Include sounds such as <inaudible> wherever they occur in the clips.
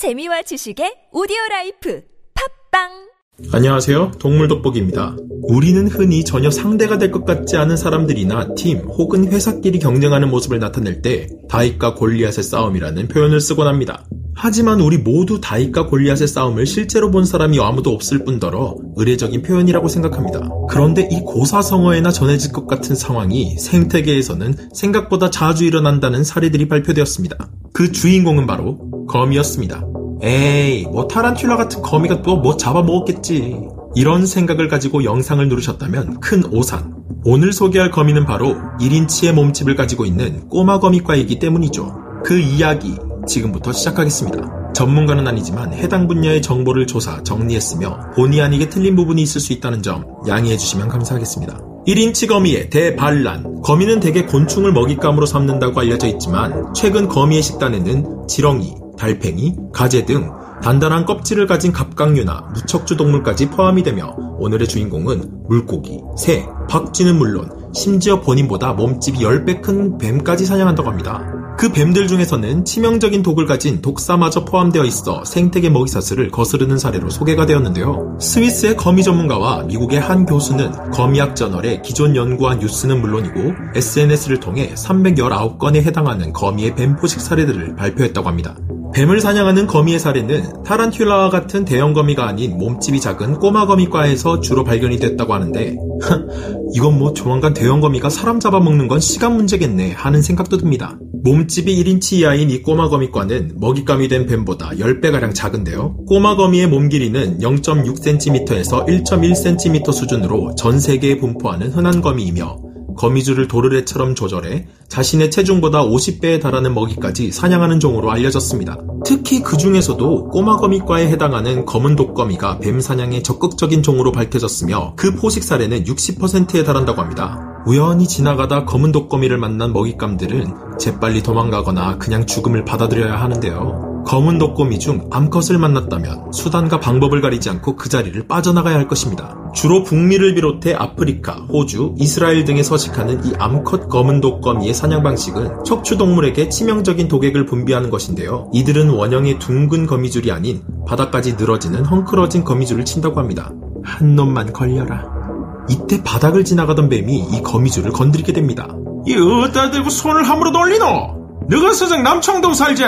재미와 지식의 오디오 life 팟빵 안녕하세요. 동물 돋보기입니다. 우리는 흔히 전혀 상대가 될 것 같지 않은 사람들이나 팀 혹은 회사끼리 경쟁하는 모습을 나타낼 때 다윗과 골리앗의 싸움이라는 표현을 쓰곤 합니다. 하지만 우리 모두 다윗과 골리앗의 싸움을 실제로 본 사람이 아무도 없을 뿐더러 의례적인 표현이라고 생각합니다. 그런데 이 고사성어에나 전해질 것 같은 상황이 생태계에서는 생각보다 자주 일어난다는 사례들이 발표되었습니다. 그 주인공은 바로 거미였습니다. 에이, 뭐 타란툴라 같은 거미가 또 뭐 잡아먹었겠지. 이런 생각을 가지고 영상을 누르셨다면 큰 오산. 오늘 소개할 거미는 바로 1인치의 몸집을 가지고 있는 꼬마 거미과이기 때문이죠. 그 이야기 지금부터 시작하겠습니다. 전문가는 아니지만 해당 분야의 정보를 조사, 정리했으며 본의 아니게 틀린 부분이 있을 수 있다는 점 양해해 주시면 감사하겠습니다. 1인치 거미의 대반란. 거미는 대개 곤충을 먹잇감으로 삼는다고 알려져 있지만 최근 거미의 식단에는 지렁이, 달팽이, 가재 등 단단한 껍질을 가진 갑각류나 무척주 동물까지 포함이 되며 오늘의 주인공은 물고기, 새, 박쥐는 물론 심지어 본인보다 몸집이 10배 큰 뱀까지 사냥한다고 합니다. 그 뱀들 중에서는 치명적인 독을 가진 독사마저 포함되어 있어 생태계 먹이사슬을 거스르는 사례로 소개가 되었는데요. 스위스의 거미 전문가와 미국의 한 교수는 거미학 저널에 기존 연구한 뉴스는 물론이고 SNS를 통해 319건에 해당하는 거미의 뱀 포식 사례들을 발표했다고 합니다. 뱀을 사냥하는 거미의 사례는 타란툴라와 같은 대형 거미가 아닌 몸집이 작은 꼬마 거미과에서 주로 발견이 됐다고 하는데 <laughs> 이건 뭐 조만간 대형 거미가 사람 잡아먹는 건 시간 문제겠네 하는 생각도 듭니다. 몸집이 1인치 이하인 이 꼬마 거미과는 먹잇감이 된 뱀보다 10배가량 작은데요. 꼬마 거미의 몸 길이는 0.6cm에서 1.1cm 수준으로 전 세계에 분포하는 흔한 거미이며 거미줄을 도르래처럼 조절해 자신의 체중보다 50배에 달하는 먹이까지 사냥하는 종으로 알려졌습니다. 특히 그 중에서도 꼬마 거미과에 해당하는 검은 독거미가 뱀 사냥에 적극적인 종으로 밝혀졌으며 그 포식 사례는 60%에 달한다고 합니다. 우연히 지나가다 검은 독거미를 만난 먹잇감들은 재빨리 도망가거나 그냥 죽음을 받아들여야 하는데요. 검은 독거미 중 암컷을 만났다면 수단과 방법을 가리지 않고 그 자리를 빠져나가야 할 것입니다. 주로 북미를 비롯해 아프리카, 호주, 이스라엘 등에 서식하는 이 암컷 검은 독거미의 사냥 방식은 척추동물에게 치명적인 독액을 분비하는 것인데요. 이들은 원형의 둥근 거미줄이 아닌 바닥까지 늘어지는 헝클어진 거미줄을 친다고 합니다. 한 놈만 걸려라. 이때 바닥을 지나가던 뱀이 이 거미줄을 건드리게 됩니다. 이 어디다 대고 손을 함부로 돌리노? 너가 서장 남청동 살지?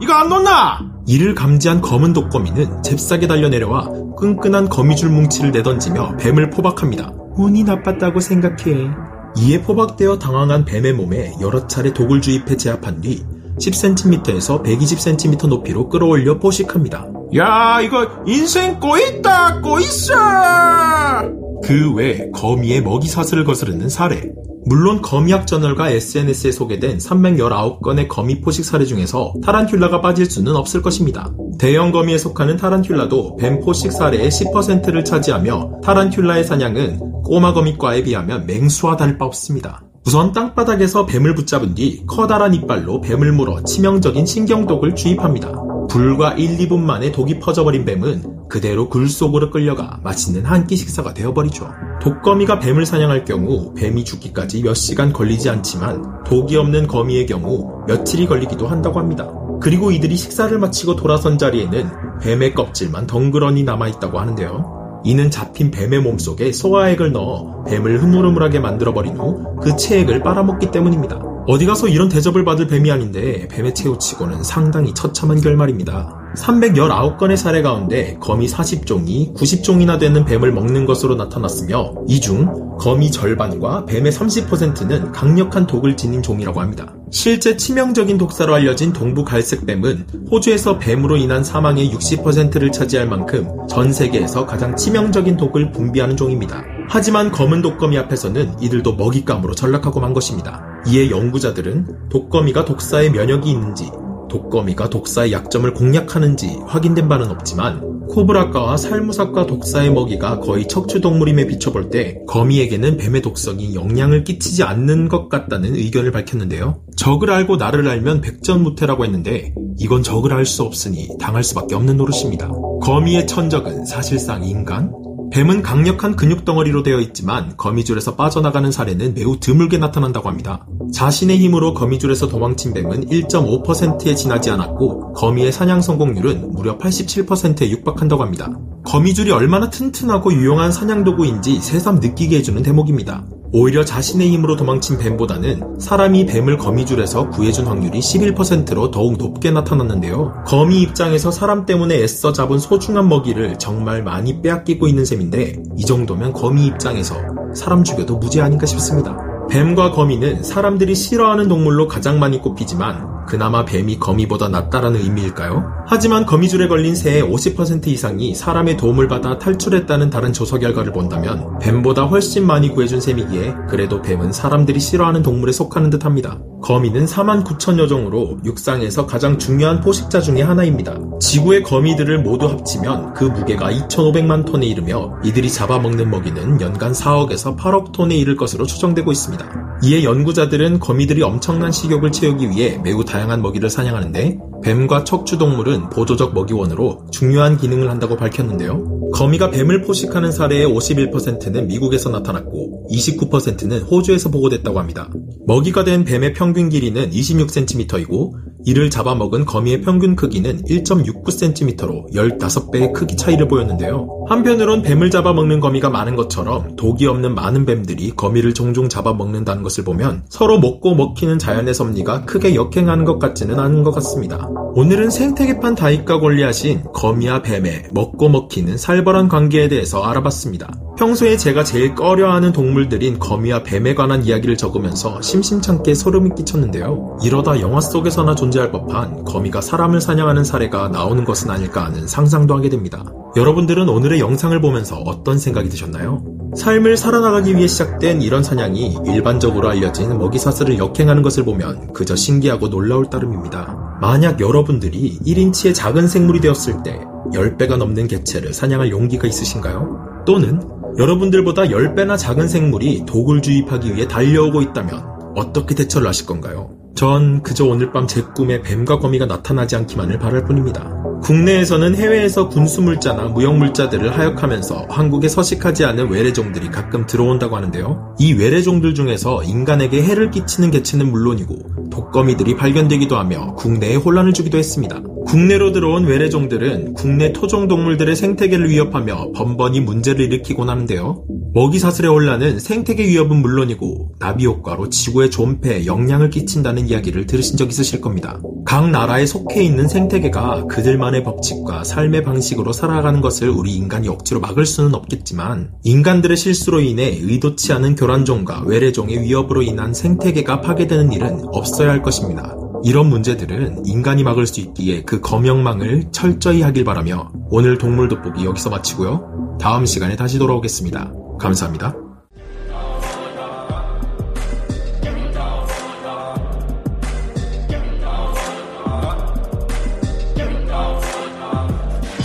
이거 안 놓나? 이를 감지한 검은 독거미는 잽싸게 달려내려와 끈끈한 거미줄 뭉치를 내던지며 뱀을 포박합니다. 운이 나빴다고 생각해. 이에 포박되어 당황한 뱀의 몸에 여러 차례 독을 주입해 제압한 뒤 10cm에서 120cm 높이로 끌어올려 포식합니다. 야, 이거 인생 꼬였다, 꼬였어! 그 외 거미의 먹이 사슬을 거스르는 사례. 물론 거미학 저널과 SNS에 소개된 319건의 거미 포식 사례 중에서 타란툴라가 빠질 수는 없을 것입니다. 대형 거미에 속하는 타란툴라도 뱀 포식 사례의 10%를 차지하며 타란툴라의 사냥은 꼬마 거미과에 비하면 맹수와 다를 바 없습니다. 우선 땅바닥에서 뱀을 붙잡은 뒤 커다란 이빨로 뱀을 물어 치명적인 신경독을 주입합니다. 불과 1, 2분 만에 독이 퍼져버린 뱀은 그대로 굴 속으로 끌려가 맛있는 한 끼 식사가 되어버리죠. 독거미가 뱀을 사냥할 경우 뱀이 죽기까지 몇 시간 걸리지 않지만 독이 없는 거미의 경우 며칠이 걸리기도 한다고 합니다. 그리고 이들이 식사를 마치고 돌아선 자리에는 뱀의 껍질만 덩그러니 남아있다고 하는데요. 이는 잡힌 뱀의 몸속에 소화액을 넣어 뱀을 흐물흐물하게 만들어버린 후 그 체액을 빨아먹기 때문입니다. 어디 가서 이런 대접을 받을 뱀이 아닌데 뱀의 체우치고는 상당히 처참한 결말입니다. 319건의 사례 가운데 거미 40종이 90종이나 되는 뱀을 먹는 것으로 나타났으며 이 중 거미 절반과 뱀의 30%는 강력한 독을 지닌 종이라고 합니다. 실제 치명적인 독사로 알려진 동부 갈색뱀은 호주에서 뱀으로 인한 사망의 60%를 차지할 만큼 전 세계에서 가장 치명적인 독을 분비하는 종입니다. 하지만 검은 독거미 앞에서는 이들도 먹잇감으로 전락하고 만 것입니다. 이에 연구자들은 독거미가 독사에 면역이 있는지 독거미가 독사의 약점을 공략하는지 확인된 바는 없지만 코브라과와 살무사과 독사의 먹이가 거의 척추동물임에 비춰볼 때 거미에게는 뱀의 독성이 영향을 끼치지 않는 것 같다는 의견을 밝혔는데요. 적을 알고 나를 알면 백전무태라고 했는데 이건 적을 알 수 없으니 당할 수밖에 없는 노릇입니다. 거미의 천적은 사실상 인간, 뱀은 강력한 근육 덩어리로 되어 있지만 거미줄에서 빠져나가는 사례는 매우 드물게 나타난다고 합니다. 자신의 힘으로 거미줄에서 도망친 뱀은 1.5%에 지나지 않았고 거미의 사냥 성공률은 무려 87%에 육박한다고 합니다. 거미줄이 얼마나 튼튼하고 유용한 사냥 도구인지 새삼 느끼게 해주는 대목입니다. 오히려 자신의 힘으로 도망친 뱀보다는 사람이 뱀을 거미줄에서 구해준 확률이 11%로 더욱 높게 나타났는데요. 거미 입장에서 사람 때문에 애써 잡은 소중한 먹이를 정말 많이 빼앗기고 있는 셈인데 이 정도면 거미 입장에서 사람 죽여도 무죄 아닌가 싶습니다. 뱀과 거미는 사람들이 싫어하는 동물로 가장 많이 꼽히지만 그나마 뱀이 거미보다 낫다라는 의미일까요? 하지만 거미줄에 걸린 새의 50% 이상이 사람의 도움을 받아 탈출했다는 다른 조사 결과를 본다면 뱀보다 훨씬 많이 구해준 셈이기에 그래도 뱀은 사람들이 싫어하는 동물에 속하는 듯 합니다. 거미는 4만 9천여 종으로 육상에서 가장 중요한 포식자 중의 하나입니다. 지구의 거미들을 모두 합치면 그 무게가 2,500만 톤에 이르며 이들이 잡아먹는 먹이는 연간 4억에서 8억 톤에 이를 것으로 추정되고 있습니다. 이에 연구자들은 거미들이 엄청난 식욕을 채우기 위해 매우 다양한 먹이를 사냥하는데 뱀과 척추동물은 보조적 먹이원으로 중요한 기능을 한다고 밝혔는데요. 거미가 뱀을 포식하는 사례의 51%는 미국에서 나타났고 29%는 호주에서 보고됐다고 합니다. 먹이가 된 뱀의 평균 길이는 26cm이고 이를 잡아먹은 거미의 평균 크기는 1.69cm로 15배의 크기 차이를 보였는데요. 한편으론 뱀을 잡아먹는 거미가 많은 것처럼 독이 없는 많은 뱀들이 거미를 종종 잡아먹는다는 것을 보면 서로 먹고 먹히는 자연의 섭리가 크게 역행하는 것 같지는 않은 것 같습니다. 오늘은 생태계판 다이가 권리하신 거미와 뱀의 먹고 먹히는 살벌한 관계에 대해서 알아봤습니다. 평소에 제가 제일 꺼려하는 동물들인 거미와 뱀에 관한 이야기를 적으면서 심심찮게 소름이 끼쳤는데요. 이러다 영화 속에서나 존재할 법한 거미가 사람을 사냥하는 사례가 나오는 것은 아닐까 하는 상상도 하게 됩니다. 여러분들은 오늘의 영상을 보면서 어떤 생각이 드셨나요? 삶을 살아나가기 위해 시작된 이런 사냥이 일반적으로 알려진 먹이사슬을 역행하는 것을 보면 그저 신기하고 놀라울 따름입니다. 만약 여러분들이 1인치의 작은 생물이 되었을 때 10배가 넘는 개체를 사냥할 용기가 있으신가요? 또는 여러분들보다 10배나 작은 생물이 독을 주입하기 위해 달려오고 있다면 어떻게 대처를 하실 건가요? 전 그저 오늘 밤 제 꿈에 뱀과 거미가 나타나지 않기만을 바랄 뿐입니다. 국내에서는 해외에서 군수물자나 무역물자들을 하역하면서 한국에 서식하지 않은 외래종들이 가끔 들어온다고 하는데요. 이 외래종들 중에서 인간에게 해를 끼치는 개체는 물론이고 독거미들이 발견되기도 하며 국내에 혼란을 주기도 했습니다. 국내로 들어온 외래종들은 국내 토종 동물들의 생태계를 위협하며 번번이 문제를 일으키곤 하는데요. 먹이 사슬의 혼란은 생태계 위협은 물론이고 나비 효과로 지구에 존폐, 영향을 끼친다는 이야기를 들으신 적 있으실 겁니다. 각 나라에 속해 있는 생태계가 그들만의 법칙과 삶의 방식으로 살아가는 것을 우리 인간이 억지로 막을 수는 없겠지만 인간들의 실수로 인해 의도치 않은 교란종과 외래종의 위협으로 인한 생태계가 파괴되는 일은 없어야 할 것입니다. 이런 문제들은 인간이 막을 수 있기에 그 검역망을 철저히 하길 바라며 오늘 동물 돋보기 여기서 마치고요. 다음 시간에 다시 돌아오겠습니다. 감사합니다.